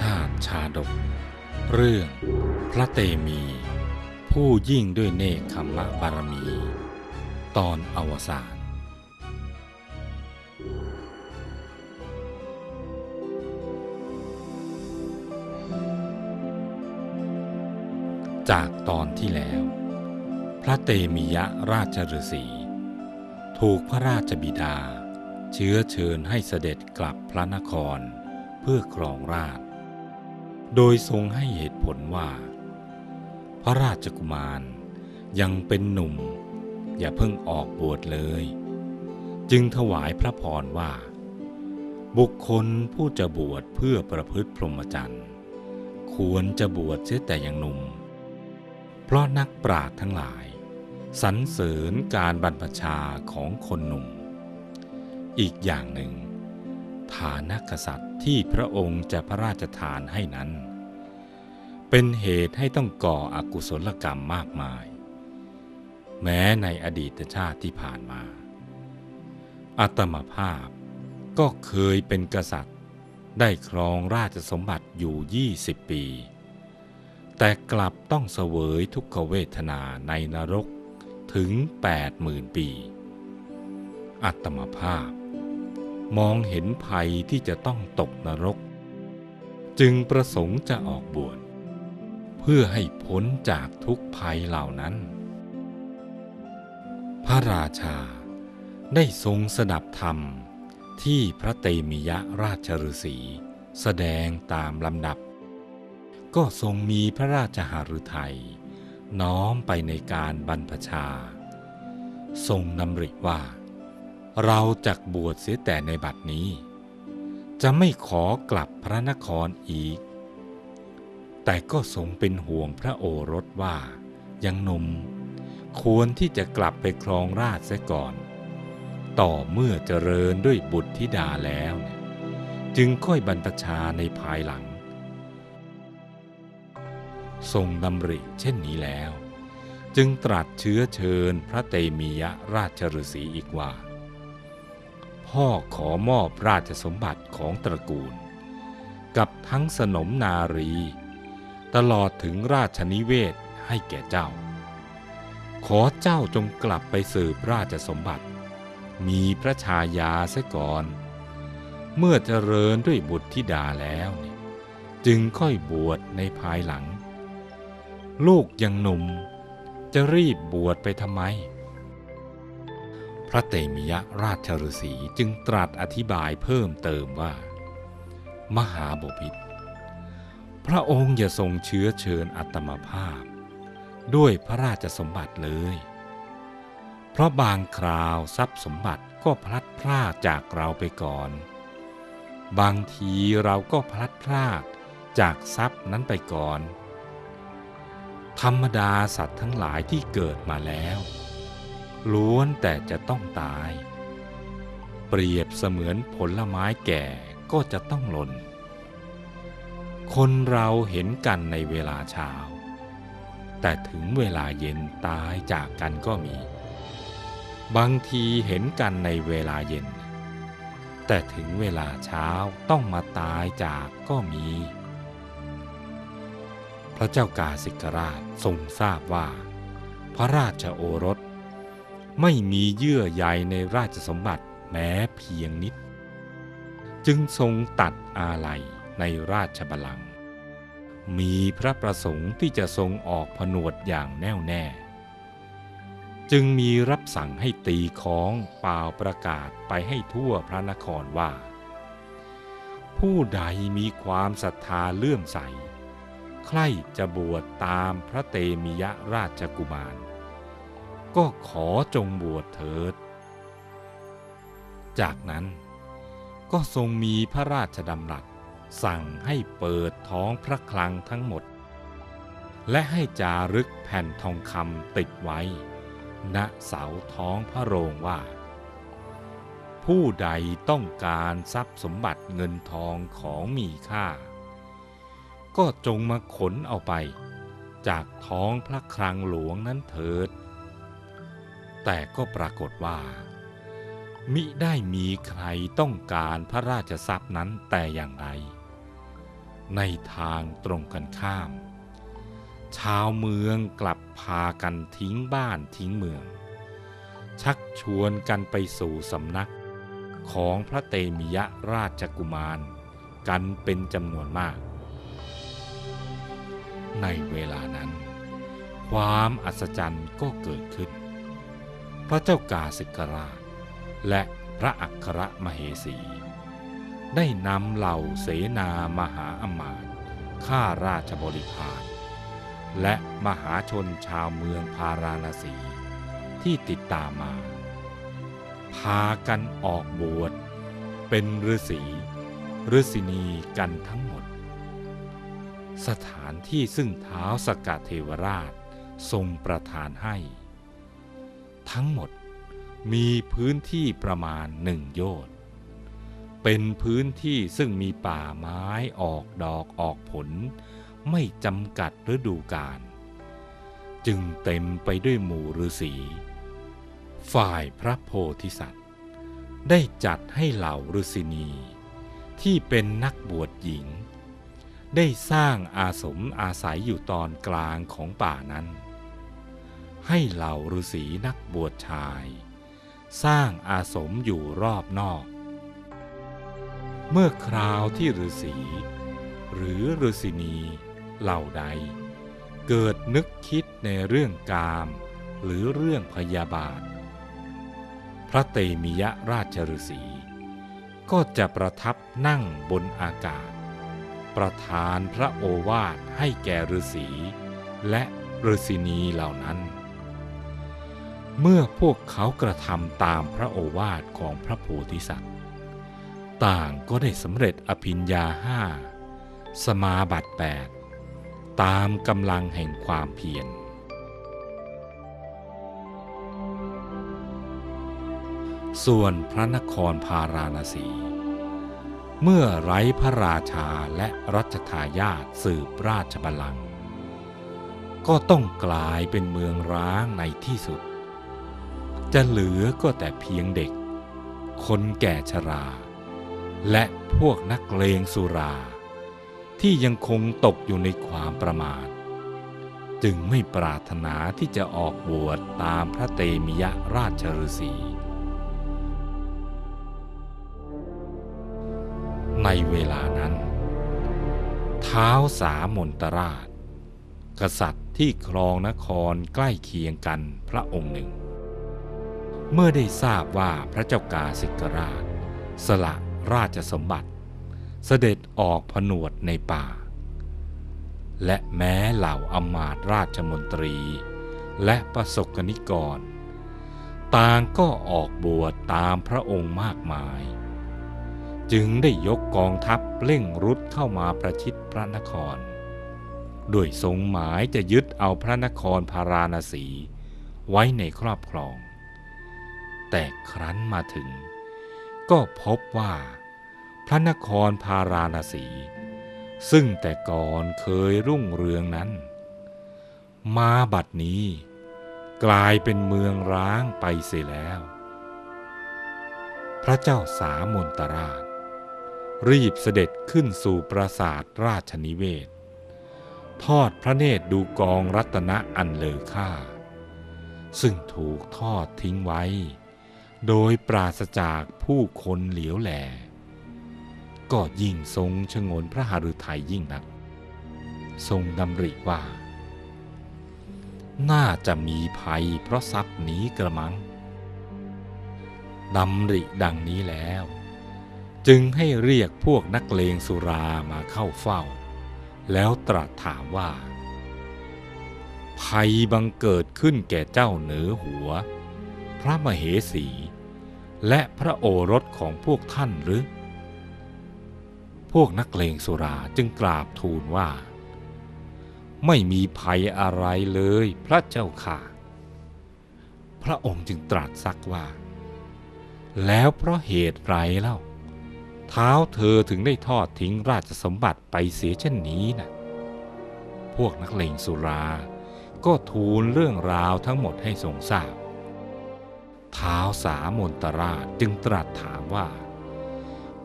ชาติชาดก เรื่องพระเตมี ผู้ยิ่งด้วยเนคขมะบารมี ตอนอวสานจากตอนที่แล้ว พระเตมียะราชฤษีถูกพระราชบิดา เชื้อเชิญให้เสด็จกลับพระนครเพื่อครองราช โดยทรงให้เหตุผลว่า พระราชกุมารยังเป็นหนุ่ม อย่าเพิ่งออกบวชเลย จึงถวายพระพรว่า บุคคลผู้จะบวชเพื่อประพฤติพรหมจรรย์ควรจะบวชเสียแต่ยังหนุ่ม เพราะนักปราชญ์ทั้งหลายสรรเสริญการบรรพชาของคนหนุ่ม อีกอย่างหนึ่ง ฐานกษัตริย์ที่พระองค์จะพระราชทานให้นั้น เป็นเหตุให้ต้องก่ออกุศลกรรมมากมาย แม้ในอดีตชาติที่ผ่านมา อัตมภาพก็เคยเป็นกษัตริย์ได้ครองราชสมบัติอยู่ 20 ปี แต่กลับต้องเสวยทุกขเวทนาในนรกถึง 80,000 ปี อัตมภาพ มองเห็นภัยที่จะต้องตกนรก จึงประสงค์จะออกบวชเพื่อให้พ้นจากทุกภัยเหล่านั้น พระราชาได้ทรงสดับธรรมที่พระเตมิยะราชฤษีแสดงตามลำดับ ก็ทรงมีพระราชหฤทัยน้อมไปในการบรรพชา ทรงนำริว่า เราจักบวชเสียแต่ในบัดนี้ จะไม่ขอกลับพระนครอีก แต่ก็ทรงเป็นห่วงพระโอรสว่า ยังหนุ่มควรที่จะกลับไปครองราชเสียก่อน ต่อเมื่อเจริญด้วยบุตรธิดาแล้ว จึงค่อยบรรพชาในภายหลัง ทรงดำริเช่นนี้แล้ว จึงตรัสเชื้อเชิญพระเตมียราชฤาษีอีกว่า พ่อขอมอบราชสมบัติของตระกูล กับทั้งสนมนารี ตลอดถึงราชนิเวศให้แก่เจ้า ขอเจ้าจงกลับไปสืบราชสมบัติ มีพระชายาเสียก่อน เมื่อเจริญด้วยบุตรธิดาแล้ว จึงค่อยบวชในภายหลัง ลูกยังหนุ่มจะรีบบวชไปทำไม พระเตมิยราชฤษีจึงตรัสอธิบายเพิ่มเติมว่า มหาบพิตรพระองค์อย่าทรงเชื้อเชิญอัตมภาพ ด้วยพระราชสมบัติเลย เพราะบางคราวทรัพย์สมบัติก็พลัดพรากจากเราไปก่อน บางทีเราก็พลัดพรากจากทรัพย์นั้นไปก่อน ธรรมดาสัตว์ทั้งหลายที่เกิดมาแล้ว ล้วนแต่จะต้องตาย เปรียบเสมือนผลไม้แก่ก็จะต้องหล่น คนเราเห็นกันในเวลาเช้า แต่ถึงเวลาเย็นตายจากกันก็มี บางทีเห็นกันในเวลาเย็น แต่ถึงเวลาเช้าต้องมาตายจากก็มี พระเจ้ากาสิกราชทรงทราบว่า พระราชโอรส ไม่มีเยื่อใยในราชสมบัติแม้เพียงนิด จึงทรงตัดอาลัยในราชบัลลังก์มีพระประสงค์ที่จะทรงออกผนวดอย่างแน่วแน่ จึงมีรับสั่งให้ตีของเปล่าประกาศไปให้ทั่วพระนครว่า ผู้ใดมีความศรัทธาเลื่อมใส ใคร่จะบวชตามพระเตมิยราชกุมาร ก็ขอจงบวชเถิด จากนั้นก็ทรงมีพระราชดำรัสสั่งให้เปิดท้องพระคลังทั้งหมด และให้จารึกแผ่นทองคำติดไว้ ณเสาท้องพระโรงว่า ผู้ใดต้องการทรัพย์สมบัติเงินทองของมีค่า ก็จงมาขนเอาไป จากท้องพระคลังหลวงนั้นเถิด แต่ก็ปรากฏว่า มิได้มีใครต้องการพระราชทรัพย์นั้นแต่อย่างไร ในทางตรงกันข้าม ชาวเมืองกลับพากันทิ้งบ้านทิ้งเมือง ชักชวนกันไปสู่สำนักของพระเตมิยราชกุมาร กันเป็นจำนวนมาก ในเวลานั้น ความอัศจรรย์ก็เกิดขึ้น พระเจ้ากาสิกราช และพระอัครมเหสี ได้นำเหล่าเสนามหาอมาตย์ข้าราชบริพารและมหาชนชาวเมืองพาราณสี ที่ติดตามมา พากันออกบวช เป็นฤาษีฤาษีนีกันทั้งหมด สถานที่ซึ่งเท้าสกกัดเทวราชทรงประทานให้ ทั้งหมดมีพื้นที่ประมาณหนึ่งโยชน์เป็นพื้นที่ซึ่งมีป่าไม้ออกดอกออกผล ไม่จำกัดฤดูกาลจึงเต็มไปด้วยหมู่ฤาษีฝ่ายพระโพธิสัตว์ ได้จัดให้เหล่าฤาษีนี ที่เป็นนักบวชหญิง ได้สร้างอาสมอาศัยอยู่ตอนกลางของป่านั้น ให้เหล่าฤาษีนักบวชชาย สร้างอาสมอยู่รอบนอก เมื่อคราวที่ฤาษีหรือฤาษีนีเหล่าใด เกิดนึกคิดในเรื่องกาม หรือเรื่องพยาบาท พระเตมิยราชฤาษีก็จะประทับนั่งบนอากาศ ประทานพระโอวาทให้แก่ฤาษีและฤาษีนีเหล่านั้น เมื่อพวกเขากระทำตามพระโอวาทของพระโพธิสัตว์ ต่างก็ได้สำเร็จอภิญญาห้าสมาบัติแปดตามกำลังแห่งความเพียรส่วนพระนครพาราณสี เมื่อไร้พระราชาและรัชทายาทสืบราชบัลลังก์ก็ต้องกลายเป็นเมืองร้างในที่สุด จะเหลือก็แต่เพียงเด็ก คนแก่ชรา และพวกนักเลงสุรา ที่ยังคงตกอยู่ในความประมาท จึงไม่ปรารถนาที่จะออกบวชตามพระเตมิยราชฤาษีในเวลานั้น เท้าสามนตราช กษัตริย์ที่ครองนครใกล้เคียงกันพระองค์หนึ่ง เมื่อได้ทราบว่าพระเจ้ากาสิกราช สละราชสมบัติ เสด็จออกผนวดในป่า และแม้เหล่าอำมาตย์ราชมนตรี และประสบกนิกร ต่างก็ออกบวชตามพระองค์มากมาย จึงได้ยกกองทัพเร่งรุดเข้ามาประชิดพระนคร ด้วยทรงหมายจะยึดเอาพระนครพาราณสีไว้ในครอบครอง แต่ครั้นมาถึง ก็พบว่า พระนครพาราณสี ซึ่งแต่ก่อนเคยรุ่งเรืองนั้น มาบัดนี้ กลายเป็นเมืองร้างไปเสียแล้ว พระเจ้าสามนตราช รีบเสด็จขึ้นสู่ปราสาทราชนิเวศ ทอดพระเนตรดูกองรัตนะอันเลอค่าซึ่งถูกทอดทิ้งไว้ โดยปราศจากผู้คนเหลียวแหลก็ยิ่งทรงชงนพระหฤทัยยิ่งนัก ทรงดำริว่า น่าจะมีภัยเพราะทรัพย์นี้กระมังดำริดังนี้แล้ว จึงให้เรียกพวกนักเลงสุรามาเข้าเฝ้า แล้วตรัสถามว่า ภัยบังเกิดขึ้นแก่เจ้าเหนือหัว พระมเหสี และพระโอรสของพวกท่านหรือ พวกนักเลงสุราจึงกราบทูลว่า ไม่มีภัยอะไรเลยพระเจ้าค่ะ พระองค์จึงตรัสซักว่า แล้วเพราะเหตุไรเล่า เท้าเธอถึงได้ทอดทิ้งราชสมบัติไปเสียเช่นนี้นะพวกนักเลงสุรา ก็ทูลเรื่องราวทั้งหมดให้ทรงทราบ ท้าวสามนตราชจึงตรัสถามว่า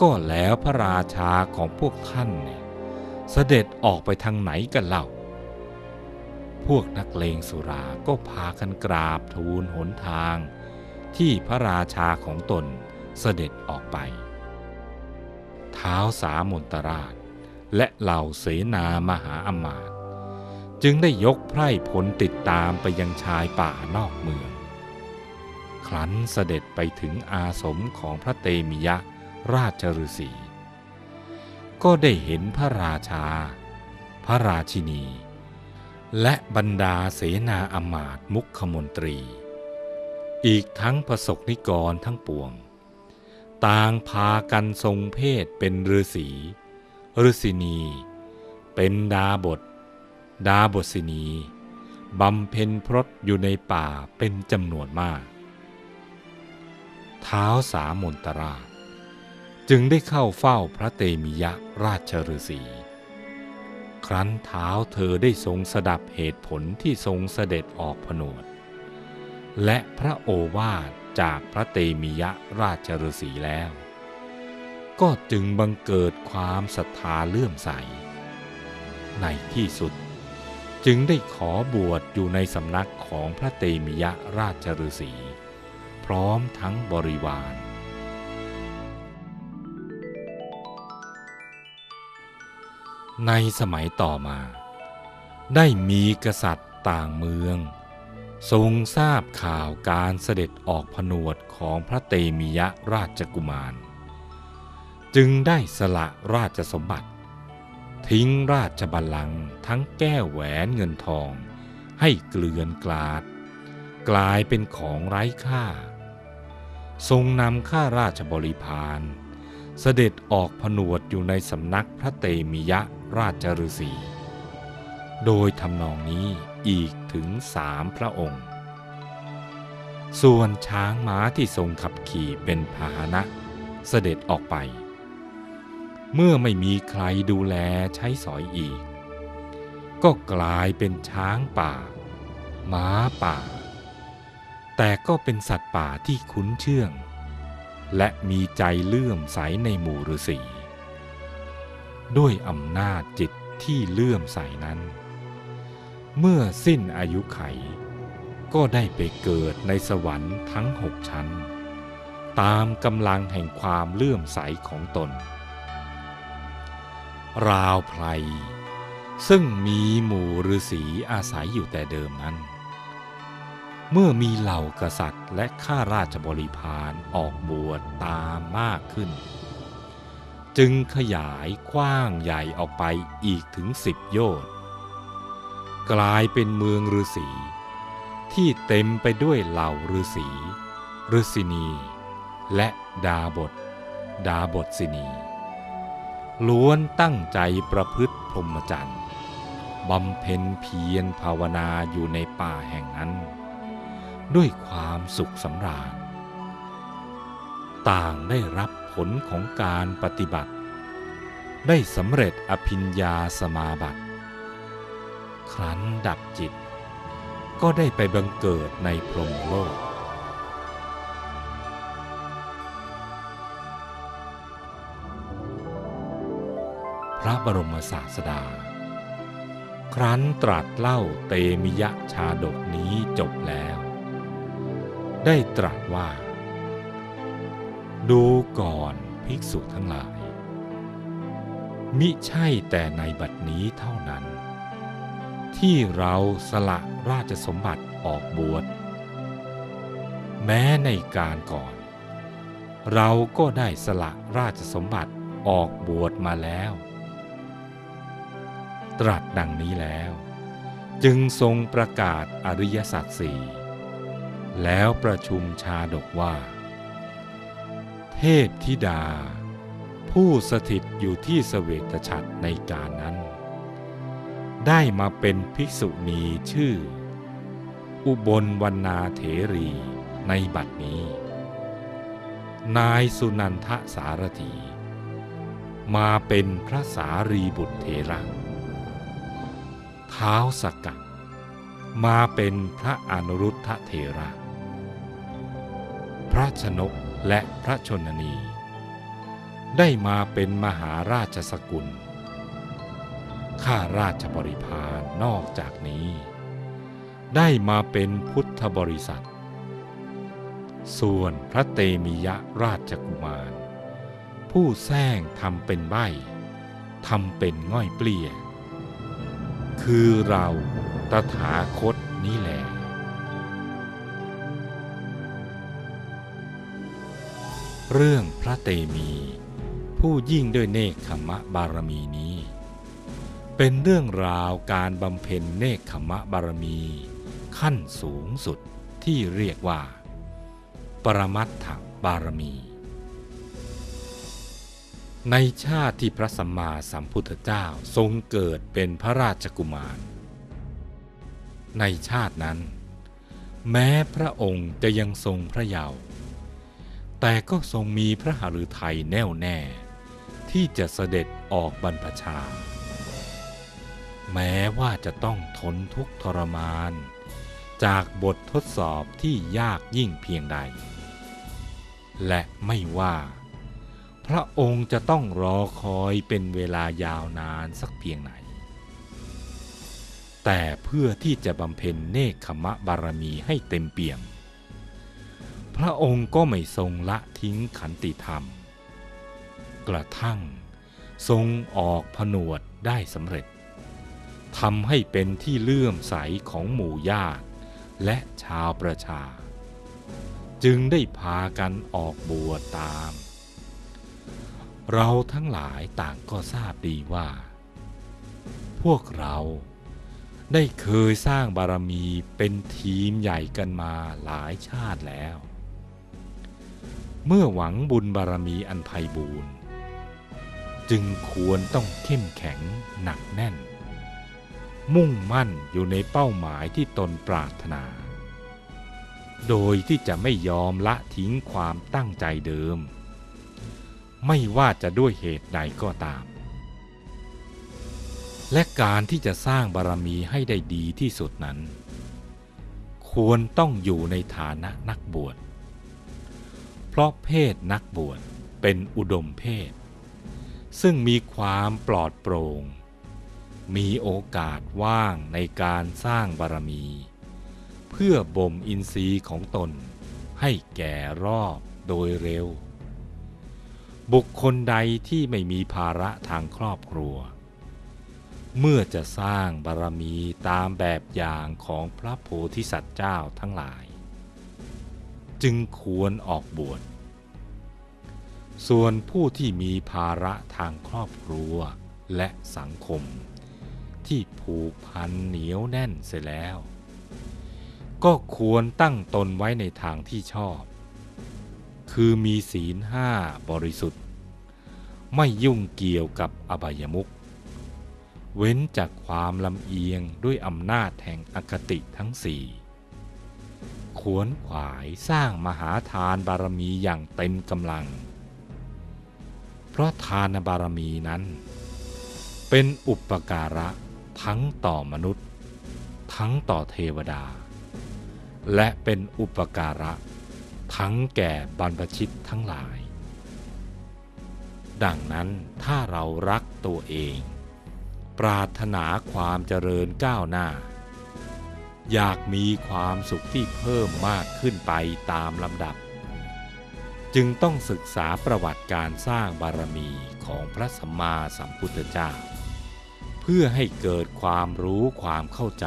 ก็แล้วพระราชาของพวกท่านเนี่ยเสด็จออกไปทางไหนกันเล่า พวกนักเลงสุราก็พากันกราบทูลหนทาง ที่พระราชาของตนเสด็จออกไป ท้าวสามนตราชและเหล่าเสนามหาอมาตย์จึงได้ยกไพร่พลติดตามไปยังชายป่านอกเมือง ครั้นเสด็จไปถึงอาสมของพระเตมิยะราชฤษีก็ได้เห็นพระราชา พระราชินี และบรรดาเสนาอำมาตย์มุขมนตรี อีกทั้งประสกนิกรทั้งปวง ต่างพากันทรงเพศเป็นฤาษีฤาษินี เป็นดาบท ดาบทสินีบำเพ็ญพรตอยู่ในป่าเป็นจำนวนมาก เท้าสามนตราช จึงได้เข้าเฝ้าพระเตมิยะราชฤาษี ครั้นเท้าเธอได้ทรงสดับเหตุผลที่ทรงเสด็จออกผนวด และพระโอวาทจากพระเตมิยะราชฤาษีแล้ว ก็จึงบังเกิดความศรัทธาเลื่อมใส ในที่สุดจึงได้ขอบวชอยู่ในสำนักของพระเตมิยะราชฤาษี ร้อมทั้งบริวาร ในสมัยต่อมา ได้มีกษัตริย์ต่างเมือง ทรงทราบข่าวการเสด็จออกผนวดของพระเตมิยะราชกุมาร จึงได้สละราชสมบัติ ทิ้งราชบัลลังก์ทั้งแก้วแหวนเงินทองให้เกลื่อนกลาด กลายเป็นของไร้ค่า ทรงนำข้าราชบริพารเสด็จออกผนวดอยู่ในสำนักพระเตมิยะราชฤาษี โดยทำนองนี้อีกถึงสามพระองค์ ส่วนช้างม้าที่ทรงขับขี่เป็นพาหนะเสด็จออกไป เมื่อไม่มีใครดูแลใช้สอยอีก ก็กลายเป็นช้างป่า ม้าป่า แต่ก็เป็นสัตว์ป่าที่คุ้นเชื่อง และมีใจเลื่อมใสในหมู่ฤาษีด้วยอำนาจจิตที่เลื่อมใสนั้น เมื่อสิ้นอายุไข ก็ได้ไปเกิดในสวรรค์ทั้งหกชั้น ตามกำลังแห่งความเลื่อมใสของตน ราวไพรซึ่งมีหมู่ฤาษีอาศัยอยู่แต่เดิมนั้น เมื่อมีเหล่ากษัตริย์ และข้าราชบริพารออกบวชตามมากขึ้น จึงขยายกว้างใหญ่ออกไปอีกถึงสิบโยชน์กลายเป็นเมืองฤาษีที่เต็มไปด้วยเหล่าฤาษีฤาษินี และดาบท ดาบทสินี ล้วนตั้งใจประพฤติพรหมจรรย์บำเพ็ญเพียรภาวนาอยู่ในป่าแห่งนั้น ด้วยความสุขสำราญ ต่างได้รับผลของการปฏิบัติ ได้สำเร็จอภิญญาสมาบัติ ครั้นดับจิต ก็ได้ไปบังเกิดในพรหมโลกพระบรมศาสดา ครั้นตรัสเล่าเตมิยะชาดกนี้จบแล้ว ได้ตรัสว่า ดูก่อนภิกษุทั้งหลาย มิใช่แต่ในบัดนี้เท่านั้น ที่เราสละราชสมบัติออกบวชแม้ในการก่อน เราก็ได้สละราชสมบัติออกบวชมาแล้ว ตรัสดังนี้แล้ว จึงทรงประกาศอริยสัจสี่ แล้วประชุมชาดกว่า เทพธิดา ผู้สถิตอยู่ที่สเวตฉัตรในการนั้น ได้มาเป็นภิกษุณีชื่อ อุบลวรรณาเถรีในบัดนี้ นายสุนันทสารถี มาเป็นพระสารีบุตรเถระเท้าสกกัดมาเป็นพระอนุรุทธเถระ พระชนกและพระชนนี ได้มาเป็นมหาราชสกุล ข้าราชบริพารนอกจากนี้ ได้มาเป็นพุทธบริษัท ส่วนพระเตมียราชกุมาร ผู้แซงทำเป็นใบทำเป็นง่อยเปลี่ย คือเราตถาคตนี้แหละ เรื่องพระเตมี ผู้ยิ่งด้วยเนคขมะบารมีนี้ เป็นเรื่องราวการบำเพ็ญเนคขมะบารมี ขั้นสูงสุดที่เรียกว่า ปรมัตถบารมี ในชาติที่พระสัมมาสัมพุทธเจ้าทรงเกิดเป็นพระราชกุมาร ในชาตินั้น แม้พระองค์จะยังทรงพระเยาว์ แต่ก็ทรงมีพระหฤทัยแน่วแน่ ที่จะเสด็จออกบรรพชา แม้ว่าจะต้องทนทุกทรมาน จากบททดสอบที่ยากยิ่งเพียงใด และไม่ว่า พระองค์จะต้องรอคอยเป็นเวลายาวนานสักเพียงไหน แต่เพื่อที่จะบำเพ็ญเนคขมะบารมีให้เต็มเปี่ยม พระองค์ก็ไม่ทรงละทิ้งขันติธรรม กระทั่งทรงออกผนวดได้สำเร็จทำให้เป็นที่เลื่อมใสของหมู่ญาติและชาวประชา จึงได้พากันออกบวชตาม เราทั้งหลายต่างก็ทราบดีว่า พวกเราได้เคยสร้างบารมีเป็นทีมใหญ่กันมาหลายชาติแล้ว เมื่อหวังบุญบารมีอันไพ่บูรณ์จึงควรต้องเข้มแข็งหนักแน่น มุ่งมั่นอยู่ในเป้าหมายที่ตนปรารถนา โดยที่จะไม่ยอมละทิ้งความตั้งใจเดิม ไม่ว่าจะด้วยเหตุใดก็ตาม และการที่จะสร้างบารมีให้ได้ดีที่สุดนั้น ควรต้องอยู่ในฐานะนักบวช เพราะเพศนักบวชเป็นอุดมเพศ ซึ่งมีความปลอดโปรง่ง มีโอกาสว่างในการสร้างบารมี เพื่อบ่มอินทรีย์ของตนให้แก่รอบโดยเร็ว บุคคลใดที่ไม่มีภาระทางครอบครัว เมื่อจะสร้างบารมีตามแบบอย่างของพระโพธิสัตว์เจ้าทั้งหลาย จึงควรออกบวช ส่วนผู้ที่มีภาระทางครอบครัวและสังคม ที่ผูกพันเหนียวแน่นเสียแล้ว ก็ควรตั้งตนไว้ในทางที่ชอบ คือมีศีลห้าบริสุทธิ์ ไม่ยุ่งเกี่ยวกับอบายมุขเว้นจากความลำเอียงด้วยอำนาจแห่งอคติทั้งสี่ ขวนขวายสร้างมหาทานบารมีอย่างเต็มกำลัง เพราะทานบารมีนั้น เป็นอุปการะทั้งต่อมนุษย์ ทั้งต่อเทวดา และเป็นอุปการะทั้งแก่บรรพชิตทั้งหลาย ดังนั้นถ้าเรารักตัวเอง ปรารถนาความเจริญก้าวหน้า อยากมีความสุขที่เพิ่มมากขึ้นไปตามลำดับ จึงต้องศึกษาประวัติการสร้างบารมีของพระสัมมาสัมพุทธเจ้า เพื่อให้เกิดความรู้ความเข้าใจ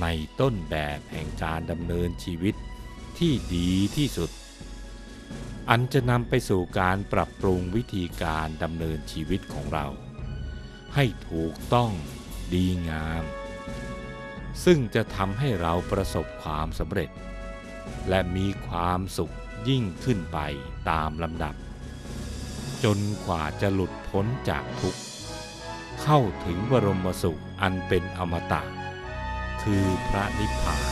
ในต้นแบบแห่งการดำเนินชีวิตที่ดีที่สุด อันจะนำไปสู่การปรับปรุงวิธีการดำเนินชีวิตของเรา ให้ถูกต้องดีงาม ซึ่งจะทำให้เราประสบความสำเร็จ และมีความสุขยิ่งขึ้นไปตามลำดับ จนกว่าจะหลุดพ้นจากทุกข์ เข้าถึงบรมสุขอันเป็นอมตะ คือพระนิพพาน